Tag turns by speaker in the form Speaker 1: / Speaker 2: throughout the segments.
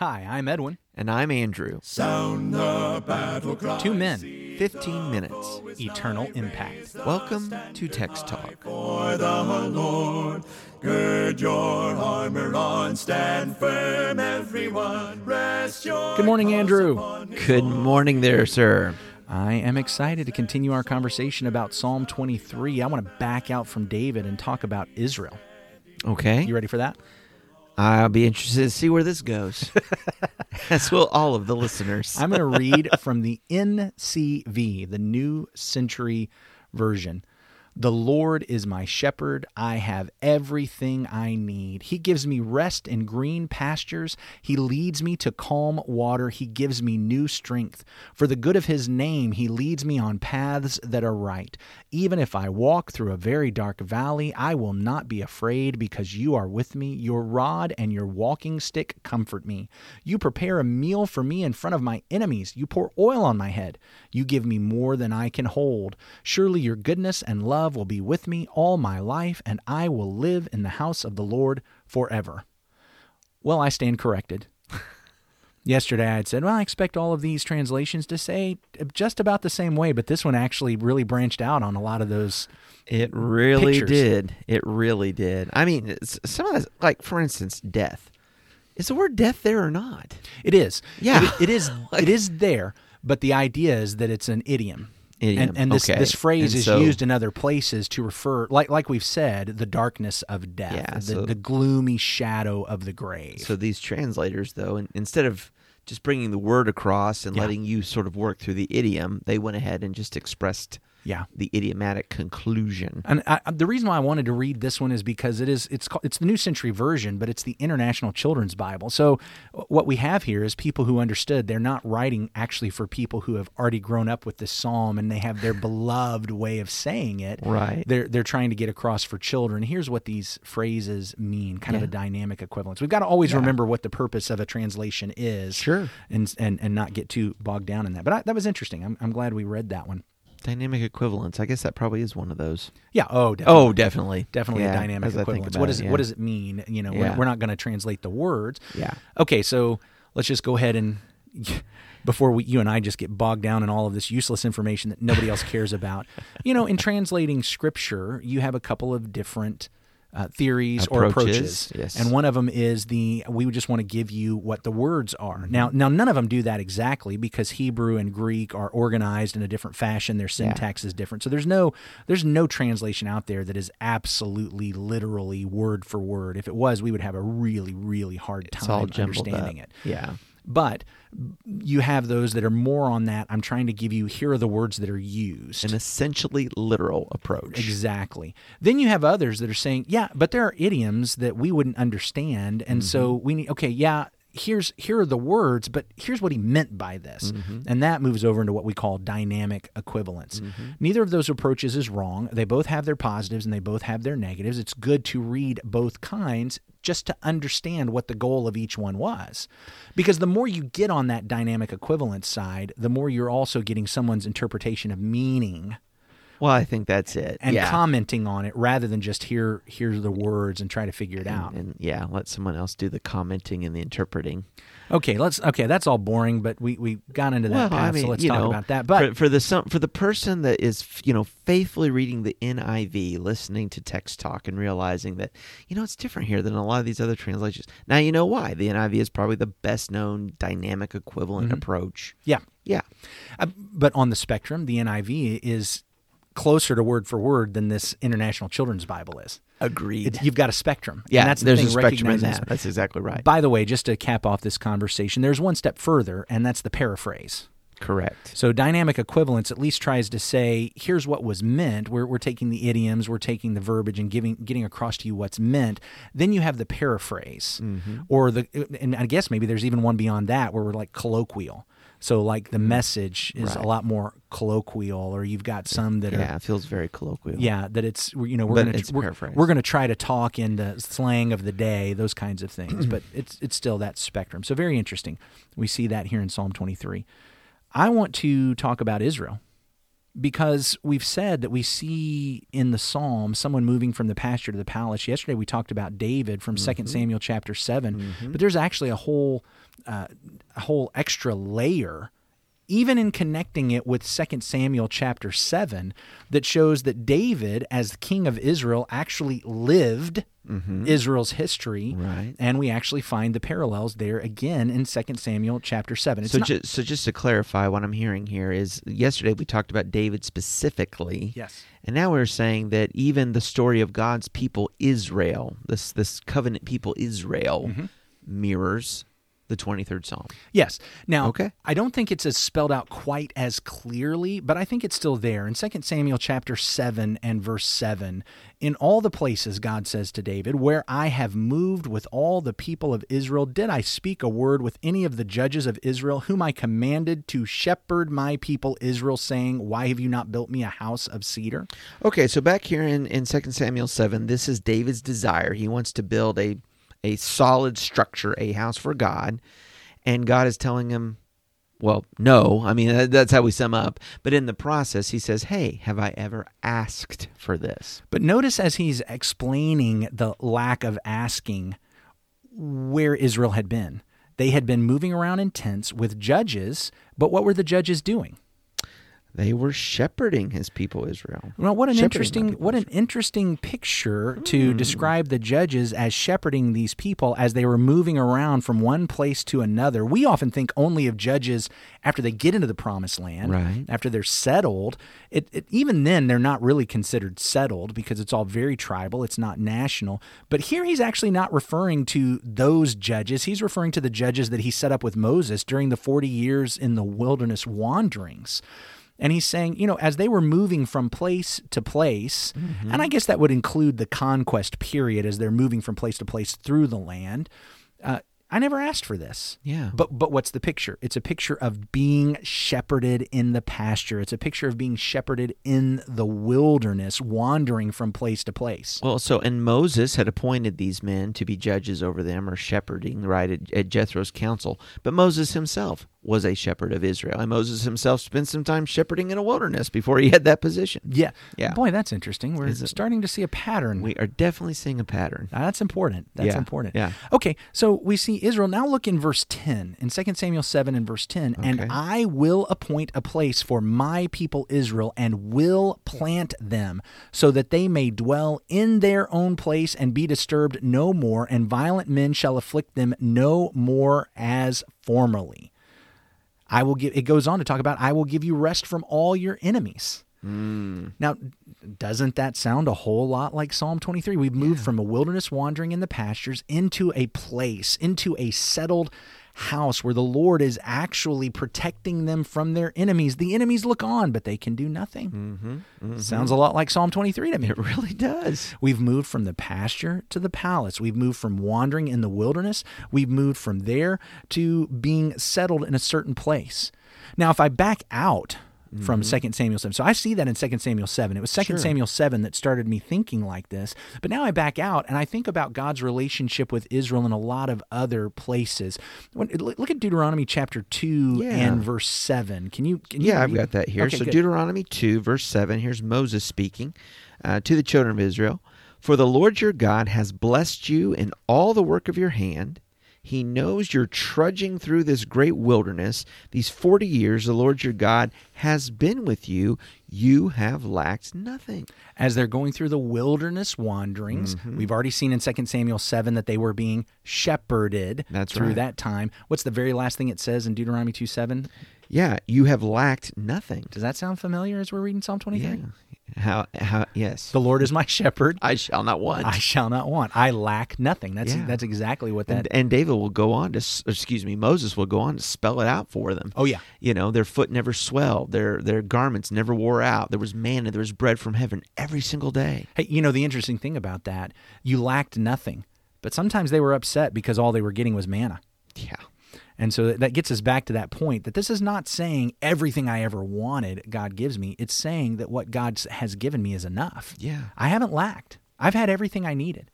Speaker 1: Hi, I'm Edwin.
Speaker 2: And I'm Andrew.
Speaker 3: Sound the battle cry.
Speaker 1: Two men,
Speaker 2: 15 minutes.
Speaker 1: eternal impact.
Speaker 2: Welcome to Text Talk.
Speaker 3: For the Lord, gird your armor on, stand firm, everyone. Rest your
Speaker 1: Good morning, Andrew.
Speaker 2: Good morning there, sir.
Speaker 1: I am excited to continue our conversation about Psalm 23. I want to back out from David and talk about Israel.
Speaker 2: Okay.
Speaker 1: You ready for that?
Speaker 2: I'll be interested to see where this goes. As will all of the listeners.
Speaker 1: I'm going to read from the NCV, the New Century Version. The Lord is my shepherd. I have everything I need. He gives me rest in green pastures. He leads me to calm water. He gives me new strength. For the good of His name, He leads me on paths that are right. Even if I walk through a very dark valley, I will not be afraid because you are with me. Your rod and your walking stick comfort me. You prepare a meal for me in front of my enemies. You pour oil on my head. You give me more than I can hold. Surely your goodness and love will be with me all my life, and I will live in the house of the Lord forever. Well, I stand corrected. Yesterday I had said, well, I expect all of these translations to say just about the same way, but this one actually really branched out on a lot of those.
Speaker 2: It really
Speaker 1: Pictures.
Speaker 2: did. It really did. I mean, some of this, like, for instance, death. Is the word death there or not?
Speaker 1: It is.
Speaker 2: Yeah.
Speaker 1: It, it is. it is there, but the idea is that it's an idiom.
Speaker 2: Idiom,
Speaker 1: And, and this,
Speaker 2: okay.
Speaker 1: this phrase
Speaker 2: And
Speaker 1: is
Speaker 2: so-
Speaker 1: used in other places to refer, like like we've said, the darkness of death,
Speaker 2: Yeah,
Speaker 1: the,
Speaker 2: so-
Speaker 1: the gloomy shadow of the grave.
Speaker 2: So these translators, though, in, instead of just bringing the word across and
Speaker 1: Yeah.
Speaker 2: letting you sort of work through the idiom, they went ahead and just expressed
Speaker 1: yeah.
Speaker 2: the idiomatic conclusion.
Speaker 1: And I, the reason why I wanted to read this one is because it is it's called, it's the New Century Version, but it's the International Children's Bible. So uh, what we have here is people who understood they're not writing actually for people who have already grown up with this psalm and they have their beloved way of saying it.
Speaker 2: Right.
Speaker 1: They're they're trying to get across for children. Here's what these phrases mean, kind of a dynamic equivalence. We've got to always remember what the purpose of a translation is.
Speaker 2: Sure.
Speaker 1: And and and not get too bogged down in that. But I, that was interesting. I'm I'm glad we read that one.
Speaker 2: Dynamic equivalence. I guess that probably is one of those.
Speaker 1: Yeah. Oh, definitely.
Speaker 2: Oh, definitely.
Speaker 1: definitely
Speaker 2: Yeah,
Speaker 1: a dynamic equivalence. What does
Speaker 2: it, yeah.
Speaker 1: what does it mean? You know, we're,
Speaker 2: Yeah.
Speaker 1: we're not going to translate the words.
Speaker 2: Yeah.
Speaker 1: Okay, so let's just go ahead and before we you and I just get bogged down in all of this useless information that nobody else cares about. You know, in translating scripture, you have a couple of different uh, theories or
Speaker 2: Approaches,
Speaker 1: approaches,
Speaker 2: yes.
Speaker 1: and one of them is the we just want to give you what the words are.
Speaker 2: Mm-hmm.
Speaker 1: Now, now none of them do that exactly because Hebrew and Greek are organized in a different fashion. Their syntax is different, so there's no there's no translation out there that is absolutely literally word for word. If it was, we would have a really really hard
Speaker 2: It's
Speaker 1: time understanding
Speaker 2: up.
Speaker 1: it.
Speaker 2: Yeah.
Speaker 1: But you have those that are more on that. I'm trying to give you here are the words that are used.
Speaker 2: An essentially literal approach.
Speaker 1: Exactly. Then you have others that are saying, yeah, but there are idioms that we wouldn't understand, and so
Speaker 2: Mm-hmm.
Speaker 1: we need. Okay, yeah, here's here are the words, but here's what he meant by this,
Speaker 2: Mm-hmm.
Speaker 1: and that moves over into what we call dynamic equivalence.
Speaker 2: Mm-hmm.
Speaker 1: Neither of those approaches is wrong. They both have their positives and they both have their negatives. It's good to read both kinds just to understand what the goal of each one was. Because the more you get on that dynamic equivalence side, the more you're also getting someone's interpretation of meaning
Speaker 2: Well, I think that's it.
Speaker 1: and
Speaker 2: yeah.
Speaker 1: commenting on it rather than just hear here's the words and try to figure it out.
Speaker 2: and yeah, let someone else do the commenting and the interpreting.
Speaker 1: Okay, let's okay, that's all boring, but we we got into that
Speaker 2: well,
Speaker 1: path,
Speaker 2: I mean,
Speaker 1: so let's talk
Speaker 2: know,
Speaker 1: about that. But
Speaker 2: for, for the some for the person that is you know faithfully reading the NIV, listening to text talk, and realizing that you know it's different here than a lot of these other translations. Now you know why the NIV is probably the best known dynamic equivalent
Speaker 1: Mm-hmm.
Speaker 2: approach.
Speaker 1: yeah.
Speaker 2: Yeah,
Speaker 1: Uh, but on the spectrum, the NIV is closer to word for word than this International Children's Bible is.
Speaker 2: agreed.
Speaker 1: It, you've got a spectrum.
Speaker 2: yeah,
Speaker 1: and that's the
Speaker 2: there's
Speaker 1: thing,
Speaker 2: a spectrum in that. That's exactly right.
Speaker 1: By the way, just to cap off this conversation, there's one step further, and that's the paraphrase.
Speaker 2: Correct.
Speaker 1: So dynamic equivalence at least tries to say, here's what was meant. We're, we're taking the idioms, we're taking the verbiage and giving getting across to you what's meant. Then you have the paraphrase. Mm-hmm. Or the and I guess maybe there's even one beyond that where we're like colloquial. So like the mm-hmm. message is a lot more colloquial, or you've got some that are
Speaker 2: Yeah, it feels very colloquial.
Speaker 1: yeah, that it's you know we're
Speaker 2: But
Speaker 1: gonna we're, we're gonna try to talk in the slang of the day, those kinds of things. but it's it's still that spectrum. So very interesting. We see that here in Psalm 23. I want to talk about Israel because we've said that we see in the psalm someone moving from the pasture to the palace. Yesterday we talked about David from 2 Samuel chapter 7, but there's actually a whole uh, a whole extra layer even in connecting it with 2 Samuel chapter 7 that shows that David as king of Israel actually lived Israel's history
Speaker 2: Right.
Speaker 1: and we actually find the parallels there again in 2 Samuel chapter 7. It's
Speaker 2: So,
Speaker 1: not-
Speaker 2: ju- so just to clarify, what I'm hearing here is yesterday we talked about David specifically.
Speaker 1: yes.
Speaker 2: And now we're saying that even the story of God's people Israel, this this covenant people Israel,
Speaker 1: Mm-hmm.
Speaker 2: mirrors the 23rd Psalm.
Speaker 1: Yes. Now,
Speaker 2: Okay.
Speaker 1: I don't think it's as spelled out quite as clearly, but I think it's still there. In 2 Samuel chapter 7 and verse 7, in all the places God says to David, where I have moved with all the people of Israel, did I speak a word with any of the judges of Israel, whom I commanded to shepherd my people Israel, saying, Why have you not built me a house of cedar?
Speaker 2: Okay, so back here in, in 2 Samuel 7, this is David's desire. He wants to build a, a solid structure, a house for God. And God is telling him, well, no. I mean, that's how we sum up. But in the process, he says, hey, have I ever asked for this?
Speaker 1: But notice as he's explaining the lack of asking where Israel had been. They had been moving around in tents with judges, but what were the judges doing?
Speaker 2: They were shepherding his people Israel.
Speaker 1: Well, what an
Speaker 2: Shepherding
Speaker 1: interesting what an interesting picture to hmm. describe the judges as shepherding these people as they were moving around from one place to another. We often think only of judges after they get into the promised land,
Speaker 2: Right.
Speaker 1: after they're settled. It, it, even then, they're not really considered settled because it's all very tribal. It's not national. But here, he's actually not referring to those judges. He's referring to the judges that he set up with Moses during the forty years in the wilderness wanderings. And he's saying, you know, as they were moving from place to place, and I guess that would include the conquest period as they're moving from place to place through the land. Uh, I never asked for this.
Speaker 2: Yeah.
Speaker 1: But but what's the picture? It's a picture of being shepherded in the pasture. It's a picture of being shepherded in the wilderness, wandering from place to place.
Speaker 2: Well, so and Moses had appointed these men to be judges over them or shepherding, right, at, at Jethro's counsel. But Moses himself was a shepherd of Israel, and Moses himself spent some time shepherding in a wilderness before he had that position.
Speaker 1: Yeah.
Speaker 2: Yeah.
Speaker 1: Boy, that's interesting. We're
Speaker 2: Is it-
Speaker 1: starting to see a pattern.
Speaker 2: We are definitely seeing a pattern.
Speaker 1: Now, that's important. That's
Speaker 2: Yeah,
Speaker 1: important.
Speaker 2: yeah.
Speaker 1: Okay, so we see Israel. Now look in verse 10, in 2 Samuel 7 and verse 10. And I will appoint a place for my people Israel and will plant them so that they may dwell in their own place and be disturbed no more, and violent men shall afflict them no more as formerly. I will give, it goes on to talk about, I will give you rest from all your enemies. Hmm. Now, doesn't that sound a whole lot like Psalm 23? We've moved from a wilderness wandering in the pastures into a place, into a settled house where the Lord is actually protecting them from their enemies. The enemies look on, but they can do nothing. Mm-hmm, mm-hmm. Sounds a lot like Psalm 23 to me.
Speaker 2: It really does.
Speaker 1: We've moved from the pasture to the palace. We've moved from wandering in the wilderness. We've moved from there to being settled in a certain place. Now, if I back out from 2 Samuel 7, so I see that in 2 Samuel 7. It was 2
Speaker 2: Sure.
Speaker 1: Samuel 7 that started me thinking like this. But now I back out and I think about God's relationship with Israel in a lot of other places. When, look look at Deuteronomy chapter 2
Speaker 2: Yeah.
Speaker 1: and verse 7. Can you? Can you
Speaker 2: Yeah, I've got that here.
Speaker 1: Okay,
Speaker 2: so
Speaker 1: good.
Speaker 2: Deuteronomy 2, verse 7, here's Moses speaking uh, to the children of Israel. For the Lord your God has blessed you in all the work of your hand. He knows you're trudging through this great wilderness. These 40 years the Lord your God has been with you. You have lacked nothing.
Speaker 1: as they're going through the wilderness wanderings.
Speaker 2: Mm-hmm.
Speaker 1: We've already seen in 2 Samuel 7 that they were being shepherded
Speaker 2: That's
Speaker 1: through
Speaker 2: right.
Speaker 1: that time. What's the very last thing it says in Deuteronomy 2 7?
Speaker 2: Yeah, you have lacked nothing.
Speaker 1: Does that sound familiar as we're reading Psalm 23?
Speaker 2: Yeah. How, how, yes.
Speaker 1: The Lord is my shepherd.
Speaker 2: I shall not want.
Speaker 1: I shall not want. I lack nothing. That's
Speaker 2: Yeah.
Speaker 1: that's exactly what that
Speaker 2: and, and David will go on to, excuse me, Moses will go on to spell it out for them.
Speaker 1: Oh yeah.
Speaker 2: You know, their foot never swelled, their their garments never wore out. There was manna, there was bread from heaven every single day.
Speaker 1: Hey, you know the interesting thing about that, you lacked nothing. But sometimes they were upset because all they were getting was manna.
Speaker 2: Yeah.
Speaker 1: And so that gets us back to that point that this is not saying everything I ever wanted God gives me. It's saying that what God has given me is enough.
Speaker 2: Yeah.
Speaker 1: I haven't lacked. I've had everything I needed.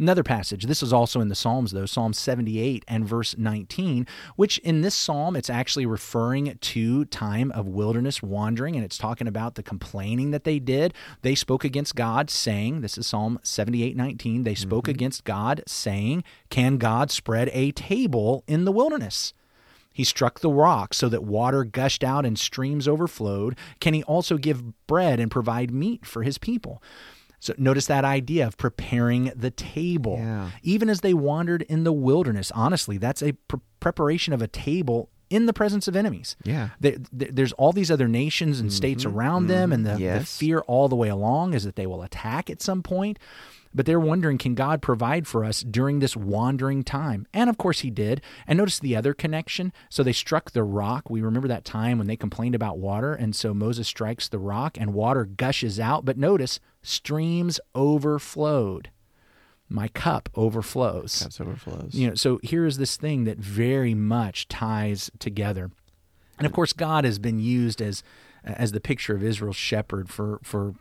Speaker 1: Another passage, this is also in the Psalms, though, Psalm 78 and verse 19, which in this psalm, it's actually referring to time of wilderness wandering, and it's talking about the complaining that they did. They spoke against God, saying, This is Psalm 78 19, they spoke mm-hmm. against God, saying, Can God spread a table in the wilderness? He struck the rock so that water gushed out and streams overflowed. Can he also give bread and provide meat for his people? So notice that idea of preparing the table.
Speaker 2: Yeah.
Speaker 1: Even as they wandered in the wilderness, honestly, that's a pre- preparation of a table in the presence of enemies.
Speaker 2: Yeah.
Speaker 1: there's all these other nations and states mm-hmm. around mm-hmm. them, and the,
Speaker 2: yes.
Speaker 1: the fear all the way along is that they will attack at some point. But they're wondering, can God provide for us during this wandering time? And of course, He did. And notice the other connection. So they struck the rock. We remember that time when they complained about water. And so Moses strikes the rock and water gushes out. But notice, streams overflowed. My cup overflows.
Speaker 2: Cups overflows.
Speaker 1: You know, so here is this thing that very much ties together. And of course, God has been used as as the picture of Israel's shepherd for for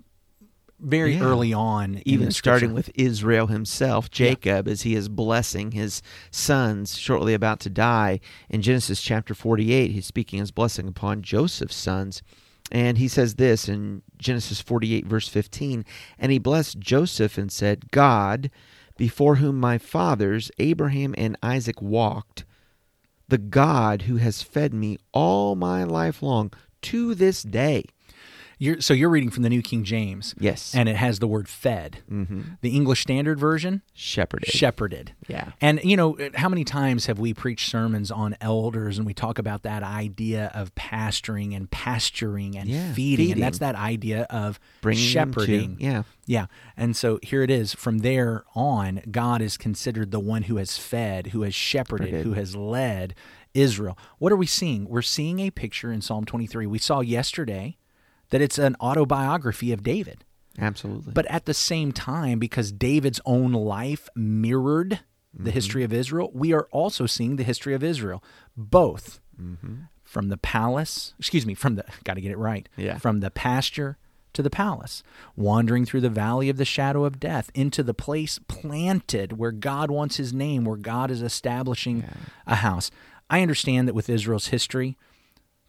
Speaker 1: very yeah. early on.
Speaker 2: Even starting with Israel himself, Jacob, yeah. as he is blessing his sons shortly about to die. In Genesis chapter 48, he's speaking his blessing upon Joseph's sons. And he says this in Genesis 48, verse 15 And he blessed Joseph and said, God, before whom my fathers, Abraham and Isaac, walked, the God who has fed me all my life long to this day
Speaker 1: you're, so you're reading from the New King James.
Speaker 2: Yes.
Speaker 1: And it has the word fed.
Speaker 2: Mm-hmm.
Speaker 1: The English Standard Version?
Speaker 2: Shepherded.
Speaker 1: Shepherded.
Speaker 2: Yeah.
Speaker 1: And, you know, how many times have we preached sermons on elders and we talk about that idea of pastoring and pasturing and
Speaker 2: yeah,
Speaker 1: feeding,
Speaker 2: feeding,
Speaker 1: And that's that idea of
Speaker 2: Bringing
Speaker 1: shepherding.
Speaker 2: To, yeah.
Speaker 1: Yeah. And so here it is. From there on, God is considered the one who has fed, who has shepherded,
Speaker 2: Shepherded.
Speaker 1: who has led Israel. What are we seeing? We're seeing a picture in Psalm 23. We saw yesterday that it's an autobiography of David.
Speaker 2: Absolutely.
Speaker 1: But at the same time, because David's own life mirrored the mm-hmm. history of Israel, we are also seeing the history of Israel, both
Speaker 2: mm-hmm.
Speaker 1: from the palace, excuse me, from the, got to get it right,
Speaker 2: yeah.
Speaker 1: from the pasture to the palace, wandering through the valley of the shadow of death into the place planted where God wants his name, where God is establishing
Speaker 2: yeah.
Speaker 1: a house. I understand that with Israel's history,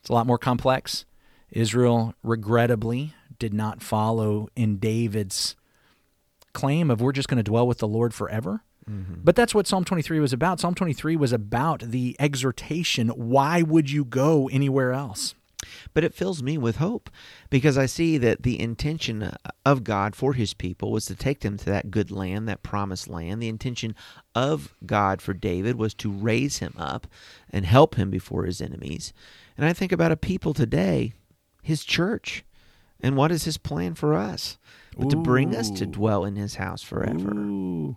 Speaker 1: it's a lot more complex. Israel, regrettably, did not follow in David's claim of we're just going to dwell with the Lord forever.
Speaker 2: Mm-hmm.
Speaker 1: But that's what Psalm 23 was about. Psalm 23 was about the exhortation why would you go anywhere else?
Speaker 2: But it fills me with hope because I see that the intention of God for his people was to take them to that good land, that promised land. The intention of God for David was to raise him up and help him before his enemies. And I think about a people today his church. And what is his plan for us? But Ooh. to bring us to dwell in his house forever.
Speaker 1: Ooh.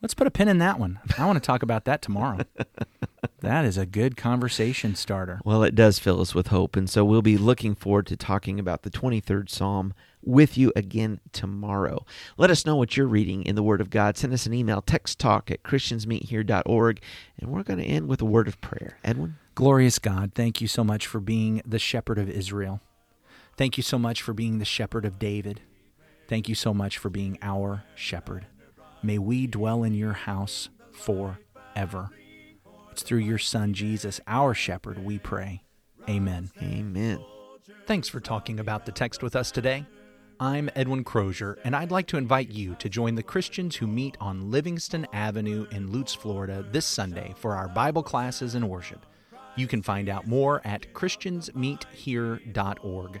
Speaker 1: Let's put a pin in that one. I want to talk about that tomorrow. that is a good conversation starter.
Speaker 2: Well, it does fill us with hope. And so we'll be looking forward to talking about the 23rd Psalm with you again tomorrow. Let us know what you're reading in the Word of God. Send us an email, text talk at christiansmeethere.org. And we're going to end with a word of prayer. Edwin?
Speaker 1: Glorious God, thank you so much for being the shepherd of Israel. Thank you so much for being the shepherd of David. Thank you so much for being our shepherd. May we dwell in your house forever. It's through your Son, Jesus, our shepherd, we pray. Amen.
Speaker 2: Amen.
Speaker 1: Thanks for talking about the text with us today. I'm Edwin Crozier, and I'd like to invite you to join the Christians who meet on Livingston Avenue in Lutz, Florida this Sunday for our Bible classes and worship. You can find out more at christiansmeethere.org